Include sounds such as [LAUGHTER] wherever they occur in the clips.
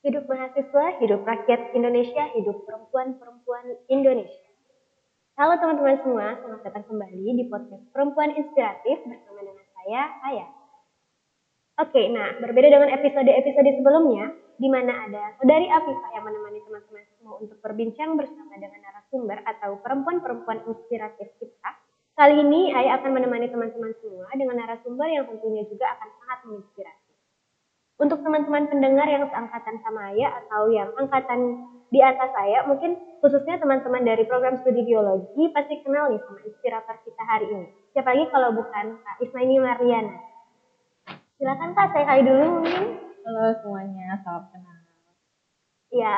Hidup mahasiswa, hidup rakyat Indonesia, hidup perempuan-perempuan Indonesia. Halo teman-teman semua, selamat datang kembali di podcast Perempuan Inspiratif bersama dengan saya, Aya. Oke, nah berbeda dengan episode-episode sebelumnya, di mana ada saudari Afifa yang menemani teman-teman semua untuk berbincang bersama dengan narasumber atau perempuan-perempuan inspiratif kita. Kali ini Aya akan menemani teman-teman semua dengan narasumber yang tentunya juga akan sangat menginspirasi. Untuk teman-teman pendengar yang seangkatan sama Aya atau yang angkatan di atas saya, mungkin khususnya teman-teman dari program studi biologi pasti kenal nih sama inspirator kita hari ini. Siapa lagi kalau bukan Kak Ismaini Mariana. Silakan Kak, saya kali dulu mungkin. Halo semuanya, salam kenal. Ya,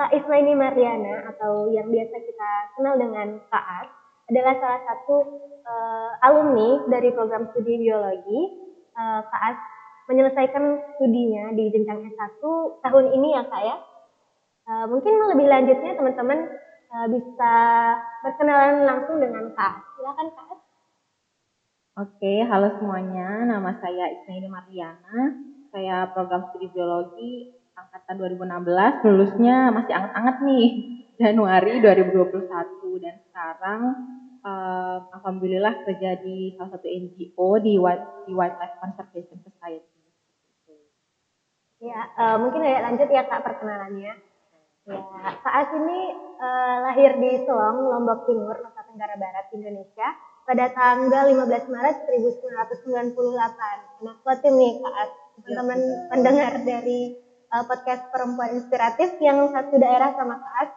Kak Ismaini Mariana atau yang biasa kita kenal dengan Kak As adalah salah satu uh, alumni dari program studi biologi. Uh, Kak As menyelesaikan studinya di jenjang S1 tahun ini ya Kak ya. Uh, mungkin lebih lanjutnya teman-teman uh, bisa berkenalan langsung dengan Kak. Silakan Kak. Oke, halo semuanya. Nama saya Isnaini Mariana. Saya program studi biologi angkatan 2016. Lulusnya masih anget-anget nih, [LAUGHS] Januari 2021 dan sekarang uh, alhamdulillah kerja di salah satu NGO di White, di Wildlife Conservation Society. Ya, uh, mungkin ya lanjut ya Kak perkenalannya. Ya, saat ini uh, lahir di Selong, Lombok Timur, Nusa Tenggara Barat, Indonesia pada tanggal 15 Maret 1998. Nah, kuatin nih Kak teman-teman ya, pendengar dari uh, podcast Perempuan Inspiratif yang satu daerah sama Kak As,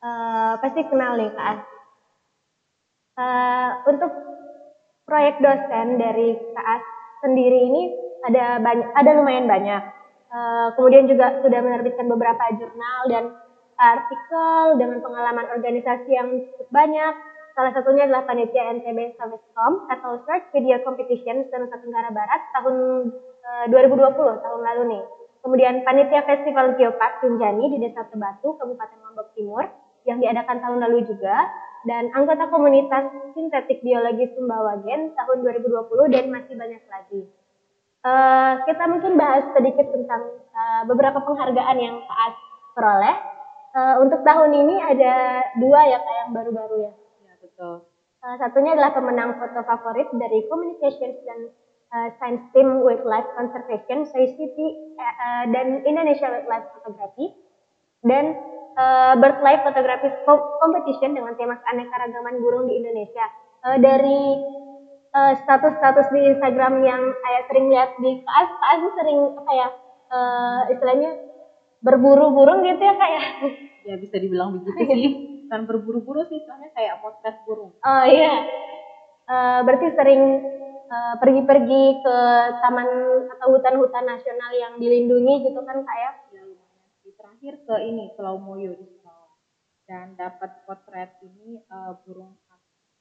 uh, pasti kenal nih Kak As. Uh, untuk proyek dosen dari Kak As sendiri ini ada banyak, ada lumayan banyak Eh, kemudian juga sudah menerbitkan beberapa jurnal dan artikel dengan pengalaman organisasi yang cukup banyak. Salah satunya adalah panitia NTB Servicecom atau Search Video Competition Nusa Tenggara Barat tahun uh, eh, 2020 tahun lalu nih. Kemudian panitia Festival Geopark Tunjani di Desa Tebatu, Kabupaten Lombok Timur yang diadakan tahun lalu juga dan anggota komunitas sintetik biologi Sumbawagen tahun 2020 dan masih banyak lagi. Uh, kita mungkin bahas sedikit tentang uh, beberapa penghargaan yang saat peroleh. Uh, untuk tahun ini ada dua ya kayak yang baru-baru ya. Ya betul. Salah satunya adalah pemenang foto favorit dari Communications dan uh, Science Team Wildlife Conservation, SciCT uh, dan Indonesia Wildlife Photography dan uh, BirdLife Photography Competition dengan tema keanekaragaman burung di Indonesia. Uh, dari Eh, status-status uh, di Instagram yang ayah sering lihat di Kaas, Kaas sering apa ya uh, istilahnya berburu burung gitu ya kayak ya? ya bisa dibilang begitu sih. Kan berburu-buru sih soalnya kayak potret burung. Oh iya. Uh, berarti sering pergi-pergi uh, ke taman atau hutan-hutan nasional yang dilindungi gitu kan kayak ya? ya terakhir ke ini Pulau Moyo di dan dapat potret ini uh, burung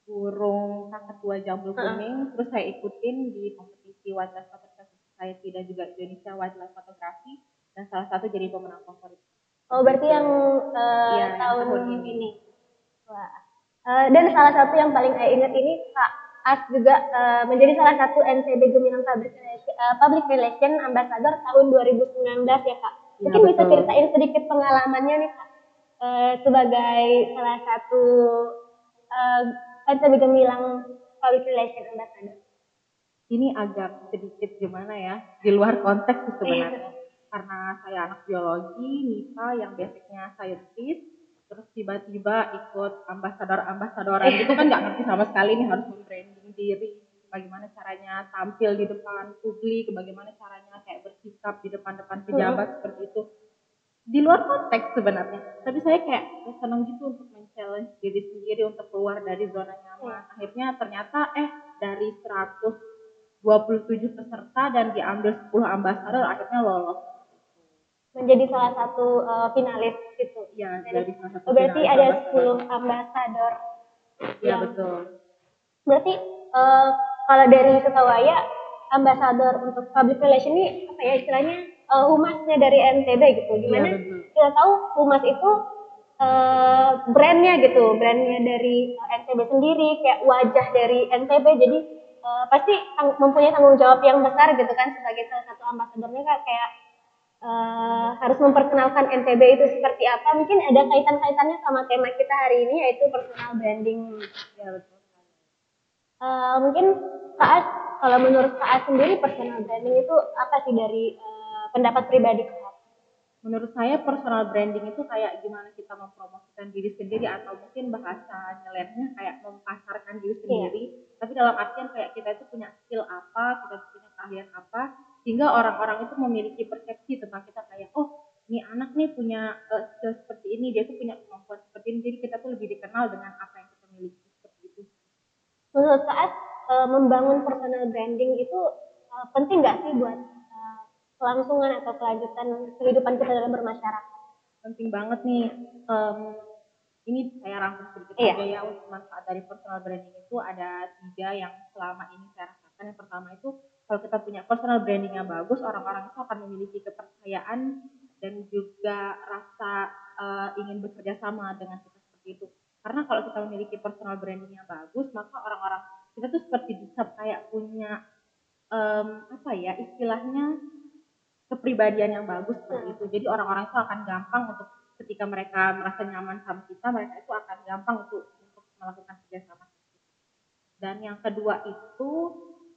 burung kakak tua jambul kuning uh terus saya ikutin di kompetisi Wildlife Photography Society dan juga Indonesia Wildlife Photography dan salah satu jadi pemenang favorit. Oh berarti yang uh, ya, tahun, tahun ini. ini. Wah. Uh, dan salah satu yang paling saya ingat ini Kak As juga uh, menjadi salah satu NTB Gemilang Public Relation, uh, Public Relation Ambassador tahun 2019 ya Kak. Ya, Mungkin betul. bisa ceritain sedikit pengalamannya nih Kak uh, sebagai salah satu uh, NTB Gemilang Public Relation Ambassador. Ini agak sedikit gimana ya, di luar konteks sebenarnya. Karena saya anak biologi, Nisa yang basicnya saintis, terus tiba-tiba ikut ambasador-ambasadoran itu kan nggak ngerti sama sekali nih harus membranding diri bagaimana caranya tampil di depan publik bagaimana caranya kayak bersikap di depan-depan pejabat hmm. seperti itu di luar konteks sebenarnya tapi saya kayak senang gitu untuk challenge diri sendiri untuk keluar dari zona nyaman. Hmm. Akhirnya ternyata eh dari 127 peserta dan diambil 10 ambasador akhirnya lolos. Menjadi salah satu uh, finalis gitu. Iya, dari salah satu. Oh, berarti ada 10 ambasador. Iya, betul. Berarti uh, kalau dari Setawaya ambasador untuk public relation ini apa ya istilahnya uh, humasnya dari NTB gitu. Gimana? Ya, kita tahu humas itu uh, brandnya gitu, brandnya dari NTB sendiri, kayak wajah dari NTB, jadi uh, pasti mempunyai tanggung jawab yang besar gitu kan sebagai salah satu ambasadornya kayak uh, harus memperkenalkan NTB itu seperti apa. Mungkin ada kaitan-kaitannya sama tema kita hari ini yaitu personal branding. Ya betul. Uh, mungkin Kak As, kalau menurut Kak As sendiri personal branding itu apa sih dari uh, pendapat pribadi? Menurut saya personal branding itu kayak gimana kita mempromosikan diri sendiri atau mungkin bahasa nyelennya kayak mempasarkan diri iya. sendiri. Yeah. Tapi dalam artian kayak kita itu punya skill apa, kita punya keahlian apa, sehingga orang-orang itu memiliki persepsi tentang kita kayak oh ini anak nih punya uh, skill seperti ini dia tuh punya kemampuan seperti ini jadi kita tuh lebih dikenal dengan apa yang kita miliki seperti itu menurut saat uh, membangun personal branding itu uh, penting nggak sih buat kelangsungan atau kelanjutan kehidupan kita dalam bermasyarakat penting banget nih um, ini saya rangkum sedikit iya. aja ya untuk manfaat dari personal branding itu ada tiga yang selama ini saya rasakan yang pertama itu kalau kita punya personal branding yang bagus, orang-orang itu akan memiliki kepercayaan dan juga rasa uh, ingin bekerja sama dengan kita seperti itu. Karena kalau kita memiliki personal branding yang bagus, maka orang-orang kita tuh seperti bisa kayak punya um, apa ya istilahnya kepribadian yang bagus seperti itu. Jadi orang-orang itu akan gampang untuk ketika mereka merasa nyaman sama kita, mereka itu akan gampang untuk untuk melakukan kerjasama. Dan yang kedua itu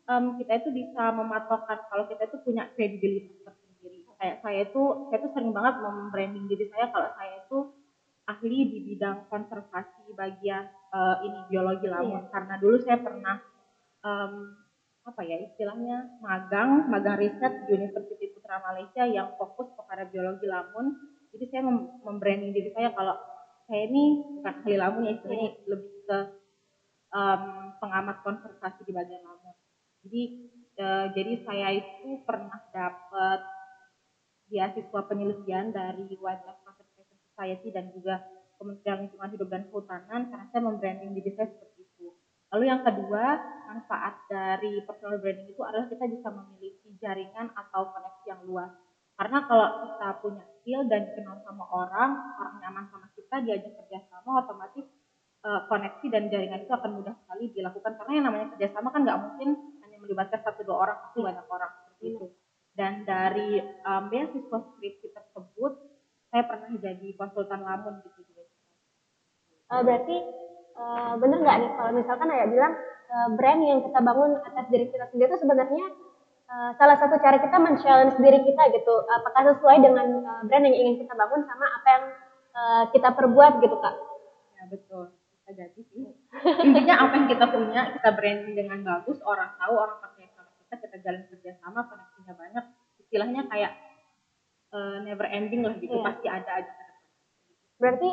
um, kita itu bisa mematokkan kalau kita itu punya kredibilitas tersendiri. Kayak saya itu, saya itu sering banget membranding diri saya kalau saya itu ahli di bidang konservasi bagian uh, ini biologi lamun. Iya. Karena dulu saya pernah um, apa ya istilahnya magang, magang riset di University Malaysia yang fokus kepada biologi lamun. Jadi saya membranding diri saya kalau saya ini bukan ahli lamun ya istilahnya iya. lebih ke um, pengamat konservasi di bagian lamun. Jadi e, jadi saya itu pernah dapat beasiswa penelitian dari Wildlife Conservation Society dan juga Kementerian Lingkungan Hidup dan Kehutanan karena saya membranding diri saya seperti. Lalu yang kedua, manfaat dari personal branding itu adalah kita bisa memiliki jaringan atau koneksi yang luas. Karena kalau kita punya skill dan dikenal sama orang, orang nyaman sama kita, diajak kerjasama, otomatis uh, koneksi dan jaringan itu akan mudah sekali dilakukan. Karena yang namanya kerjasama kan nggak mungkin melibatkan satu dua orang pasti banyak orang seperti itu dan dari um, beasiswa skripsi tersebut saya pernah jadi konsultan lamun gitu uh, berarti uh, bener nggak nih kalau misalkan ayah bilang uh, brand yang kita bangun atas diri kita sendiri itu sebenarnya uh, salah satu cara kita men-challenge diri kita gitu. Apakah sesuai dengan uh, brand yang ingin kita bangun sama apa yang uh, kita perbuat gitu kak? Ya betul. Jadi sih. Intinya apa yang kita punya kita branding dengan bagus orang tahu orang percaya sama kita kita jalan kerjasama koneksinya banyak. Istilahnya kayak uh, never ending lah gitu. Yeah. pasti ada aja. Berarti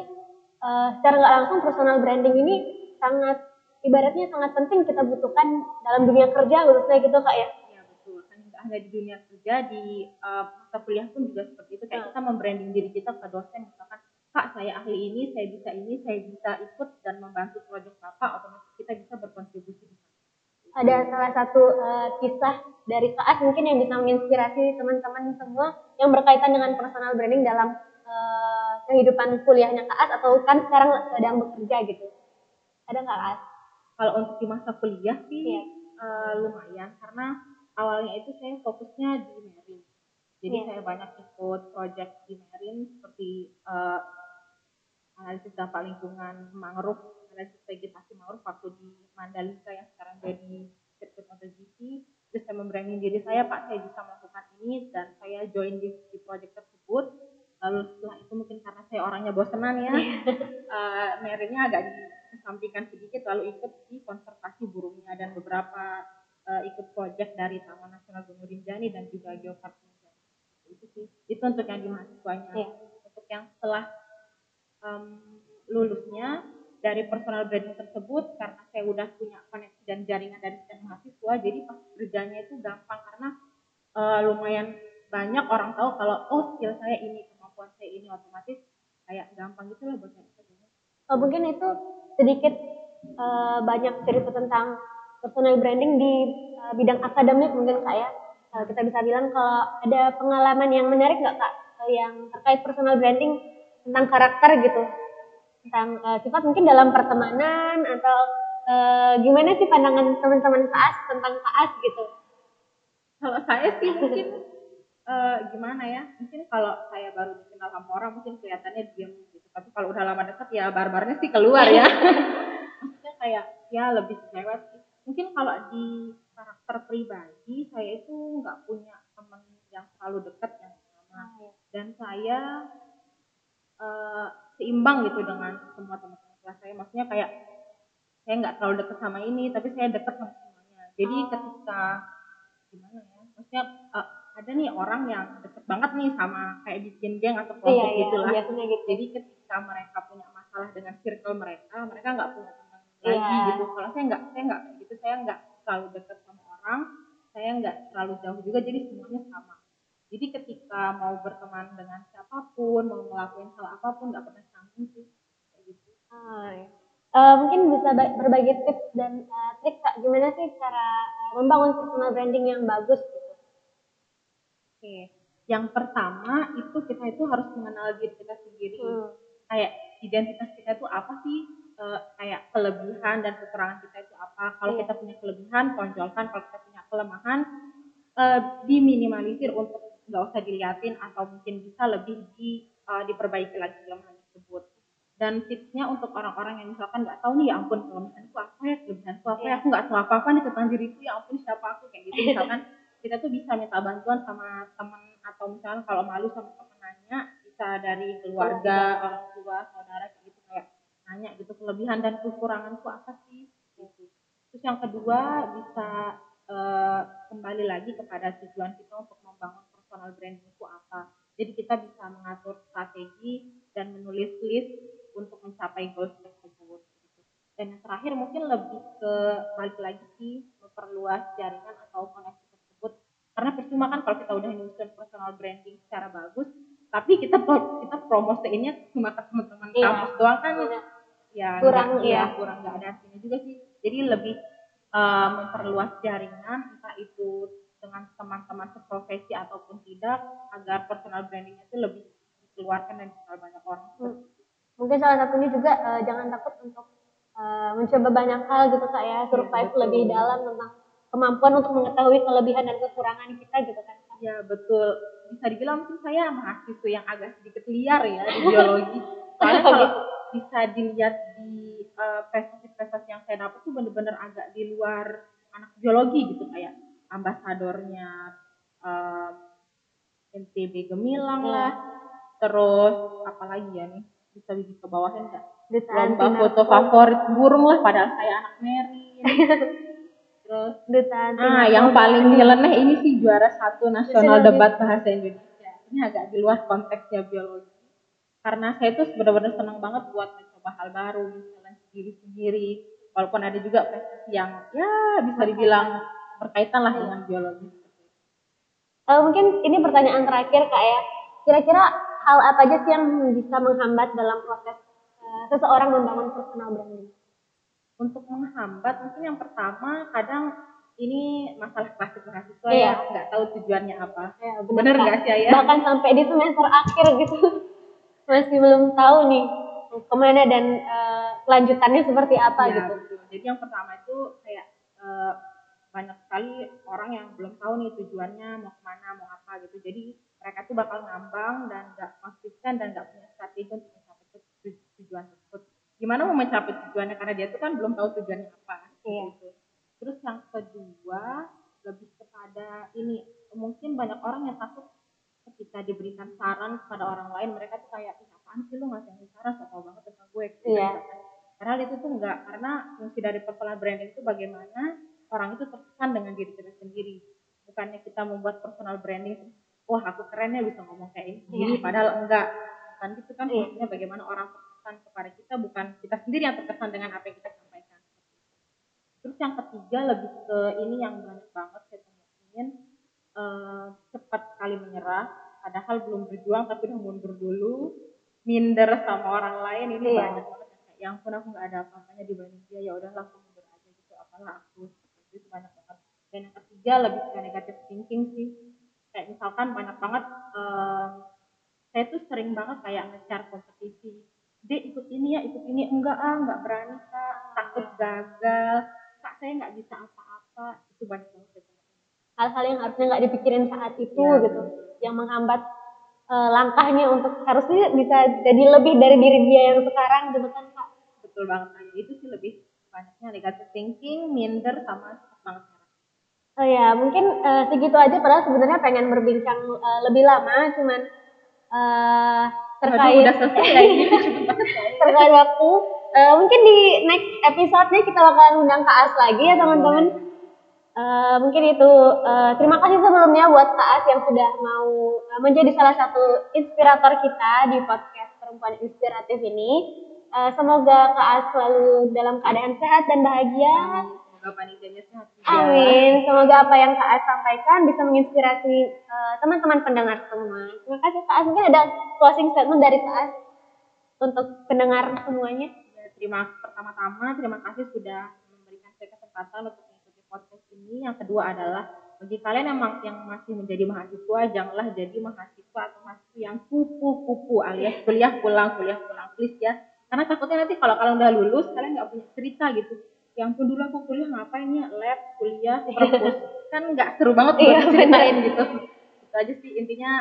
uh, secara nggak langsung personal branding ini sangat ibaratnya sangat penting kita butuhkan dalam dunia kerja khususnya gitu kak ya Iya betul kan hanya di dunia kerja di uh, masa kuliah pun juga seperti itu kayak hmm. kita membranding diri kita ke dosen misalkan Kak saya ahli ini, saya bisa ini, saya bisa ikut dan membantu proyek Bapak, otomatis kita bisa berkontribusi. Ada salah satu uh, kisah dari saat mungkin yang bisa menginspirasi teman-teman semua yang berkaitan dengan personal branding dalam uh, kehidupan kuliahnya Kak atau kan sekarang sedang bekerja gitu. Ada nggak Kak Kalau untuk di masa kuliah sih. Iya. uh, lumayan karena awalnya itu saya fokusnya di Merin. Jadi yeah. saya banyak ikut project di Merin seperti uh, analisis dampak lingkungan mangrove, analisis vegetasi mangrove waktu di Mandalika yang sekarang jadi sirkuit MotoGP. Terus saya memberani diri saya, Pak, saya bisa melakukan ini dan saya join di, di project tersebut. Lalu setelah itu mungkin karena saya orangnya bosenan ya, [LAUGHS] uh, Merinnya agak dikesampingkan sedikit, lalu ikut di konservasi burungnya dan beberapa uh, ikut project dari Taman Nasional Gunung Rinjani dan juga Geopark Rinjani. Itu sih, itu untuk yang di mahasiswanya. Yeah. Untuk yang setelah um, lulusnya dari personal branding tersebut karena saya udah punya koneksi dan jaringan dari setiap mahasiswa jadi pas kerjanya itu gampang karena uh, lumayan banyak orang tahu kalau oh skill saya ini saya ini otomatis kayak gampang gitu lah buat saya oh, mungkin itu sedikit uh, banyak cerita tentang personal branding di uh, bidang akademik mungkin kak ya. Uh, kita bisa bilang kalau ada pengalaman yang menarik nggak kak yang terkait personal branding tentang karakter gitu? Tentang uh, sifat mungkin dalam pertemanan atau uh, gimana sih pandangan teman-teman Kaas tentang Kaas gitu? Kalau saya sih mungkin uh, gimana ya mungkin kalau saya baru dikenal sama orang mungkin kelihatannya diam gitu. Tapi kalau udah lama deket ya barbarnya sih keluar ya. [LAUGHS] Maksudnya kayak ya lebih lewat mungkin kalau di karakter pribadi saya itu nggak punya teman yang selalu dekat yang sama. Oh, iya. dan saya uh, seimbang gitu dengan semua teman-teman kelas saya. Maksudnya kayak saya nggak terlalu dekat sama ini tapi saya dekat sama semuanya. Jadi oh. ketika gimana ya maksudnya uh, ada nih orang yang deket banget nih sama kayak bikin geng atau kelompok iya, iya, gitu lah gitu. jadi ketika mereka punya masalah dengan circle mereka mereka nggak punya teman iya. lagi gitu kalau saya nggak saya nggak gitu saya nggak terlalu dekat sama orang saya nggak terlalu jauh juga jadi semuanya sama jadi ketika mau berteman dengan siapa pun mau ngelakuin hal apa pun nggak pernah canggung sih kayak gitu oh, iya. uh, mungkin bisa berbagi tips dan uh, trik kak gimana sih cara uh, membangun personal branding yang bagus Oke, yang pertama itu kita itu harus mengenal diri kita sendiri. Hmm. Kayak identitas kita itu apa sih? E, kayak kelebihan dan kekurangan kita itu apa? Kalau yeah. kita punya kelebihan, tonjolkan. Kalau kita punya kelemahan, e, diminimalisir untuk nggak usah diliatin atau mungkin bisa lebih di e, diperbaiki lagi kelemahan tersebut. Dan tipsnya untuk orang-orang yang misalkan nggak tahu nih ya ampun kelemahanku apa ya, kelebihanku apa ya, iya. aku nggak tahu apa-apa nih tentang diriku ya ampun siapa aku kayak gitu misalkan [LAUGHS] kita tuh bisa minta bantuan sama teman atau misalnya kalau malu sama teman nanya bisa dari keluarga orang tua saudara kayak gitu kayak nanya gitu kelebihan dan kekuranganku apa sih gitu. terus yang kedua bisa uh, kembali lagi kepada tujuan kita untuk membangun personal brandingku apa jadi kita bisa mengatur strategi dan menulis list untuk mencapai goals tersebut gitu. dan yang terakhir mungkin lebih ke balik lagi sih memperluas jaringan atau koneksi karena percuma kan kalau kita udah nyusun personal branding secara bagus tapi kita kita promosiinnya cuma ke teman-teman iya. kampus doang kan iya. ya kurang ya, ya kurang nggak ada artinya juga sih jadi lebih uh, memperluas jaringan entah itu dengan teman-teman seprofesi ataupun tidak agar personal brandingnya itu lebih dikeluarkan dan dikenal banyak orang hmm. mungkin salah satunya juga uh, jangan takut untuk uh, mencoba banyak hal gitu kak ya survive ya, lebih dalam tentang kemampuan untuk mengetahui kelebihan dan kekurangan kita gitu kan. Ya betul. Bisa dibilang mungkin saya mahasiswa yang agak sedikit liar ya di biologi. Soalnya kalau bisa dilihat di uh, prestasi-prestasi yang saya dapat tuh bener-bener agak di luar anak biologi gitu kayak ambasadornya um, NTB Gemilang ya. lah. Terus apalagi ya nih? Bisa bisa ke bawahnya enggak? Lomba foto favorit burung lah padahal saya anak Mary [LAUGHS] terus duta ah yang paling nyeleneh ini sih juara satu nasional debat bahasa Indonesia. Ini agak di luar konteksnya biologi. Karena saya tuh benar-benar senang banget buat mencoba hal baru misalnya sendiri-sendiri. Walaupun ada juga prestasi yang ya bisa dibilang berkaitan lah dengan biologi. Uh, mungkin ini pertanyaan terakhir kak ya. Kira-kira hal apa aja sih yang bisa menghambat dalam proses uh, seseorang membangun personal branding untuk menghambat mungkin yang pertama kadang ini masalah klasik mahasiswa iya. ya nggak tahu tujuannya apa. Ya, bener nggak sih ya bahkan sampai di semester akhir gitu. [LAUGHS] Masih belum tahu nih ke mana dan uh, kelanjutannya seperti apa ya, gitu. betul. jadi yang pertama itu kayak uh, banyak sekali orang yang belum tahu nih tujuannya mau ke mana mau apa gitu. Jadi mereka tuh bakal ngambang dan nggak konsisten dan nggak punya strategi untuk mencapai tujuan gimana mau mencapai tujuannya karena dia tuh kan belum tahu tujuannya apa iya. gitu. terus yang kedua lebih kepada ini mungkin banyak orang yang takut ketika diberikan saran kepada orang lain mereka tuh kayak ih apaan sih lu ngasih saran so banget tentang gue gitu iya. Karena itu tuh enggak karena fungsi dari personal branding itu bagaimana orang itu terkesan dengan diri kita sendiri bukannya kita membuat personal branding wah aku kerennya bisa ngomong kayak ini iya. padahal enggak kan itu kan iya. bagaimana orang terkesan kepada kita bukan kita sendiri yang terkesan dengan apa yang kita sampaikan. Terus yang ketiga lebih ke ini yang banyak banget saya temuin uh, cepat sekali menyerah padahal belum berjuang tapi udah mundur dulu minder sama orang lain ini iya. banyak banget yang pun aku nggak ada apa-apanya dibanding dia ya udah langsung mundur aja gitu apalah aku itu banyak banget. Dan yang ketiga lebih ke negatif thinking sih. Kayak misalkan banyak banget uh, saya tuh sering banget kayak ngecar kompetisi dia ikut ini ya ikut ini. Enggak ah enggak berani kak. Takut gagal. Kak saya nggak bisa apa-apa. Itu banyak banget hal-hal yang harusnya nggak dipikirin saat itu Ya. gitu yang menghambat eh, langkahnya untuk harusnya bisa jadi lebih dari diri dia yang sekarang gitu kan kak? Betul banget Aya. itu sih lebih banyaknya negative thinking minder sama semangat. Oh ya, mungkin eh, segitu aja. Padahal sebenarnya pengen berbincang eh, lebih lama cuman eh Aduh, terkait udah selesai ya ini [LAUGHS] terkait waktu Eh, mungkin di next episode-nya kita bakalan undang Kak As lagi ya teman-teman. Eh, mungkin itu Eh, terima kasih sebelumnya buat Kak As yang sudah mau eh, menjadi salah satu inspirator kita di podcast Perempuan Inspiratif ini. Eh, semoga Kak As selalu dalam keadaan sehat dan bahagia. Semoga panitianya sehat juga Amin. Semoga apa yang Kak As sampaikan bisa menginspirasi eh, teman-teman pendengar semua. Terima kasih Kak As. Mungkin ada closing statement dari Kak As untuk pendengar semuanya. Ya, terima pertama-tama terima kasih sudah memberikan saya kesempatan untuk mengikuti podcast ini. Yang kedua adalah bagi kalian yang, yang masih menjadi mahasiswa, janganlah jadi mahasiswa atau mahasiswa yang kupu-kupu alias kuliah pulang, kuliah pulang, please ya. Karena takutnya nanti kalau kalian udah lulus, kalian nggak punya cerita gitu. Yang pun dulu aku kuliah ngapain ya, lab, kuliah, [LAUGHS] perpus. kan nggak seru banget buat Iya, ceritain gitu. Itu aja sih intinya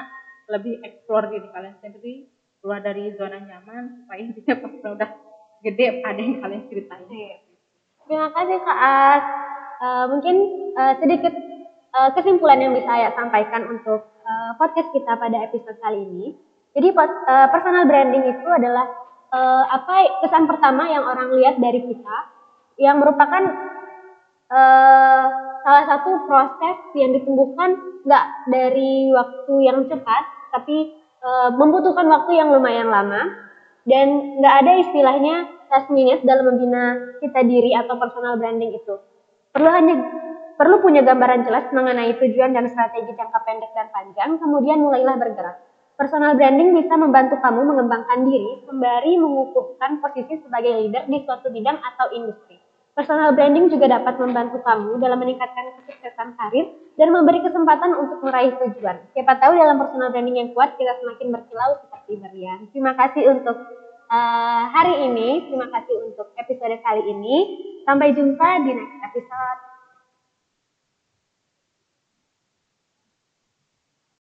lebih explore diri kalian sendiri, keluar dari zona nyaman, supaya intinya pas udah gede ada yang kalian ceritain. Terima kasih Kak As. Eh, mungkin eh, sedikit eh, kesimpulan yang bisa saya sampaikan untuk eh, podcast kita pada episode kali ini. Jadi eh, personal branding itu adalah eh, apa kesan pertama yang orang lihat dari kita yang merupakan eh, salah satu proses yang ditumbuhkan nggak dari waktu yang cepat, tapi eh, membutuhkan waktu yang lumayan lama dan nggak ada istilahnya last minute dalam membina kita diri atau personal branding itu. Perlu hanya perlu punya gambaran jelas mengenai tujuan dan strategi jangka pendek dan panjang, kemudian mulailah bergerak. Personal branding bisa membantu kamu mengembangkan diri sembari mengukuhkan posisi sebagai leader di suatu bidang atau industri. Personal branding juga dapat membantu kamu dalam meningkatkan kesuksesan karir dan memberi kesempatan untuk meraih tujuan. Siapa tahu dalam personal branding yang kuat kita semakin berkilau seperti berlian. Terima kasih untuk eh, hari ini, terima kasih untuk episode kali ini. Sampai jumpa di next episode.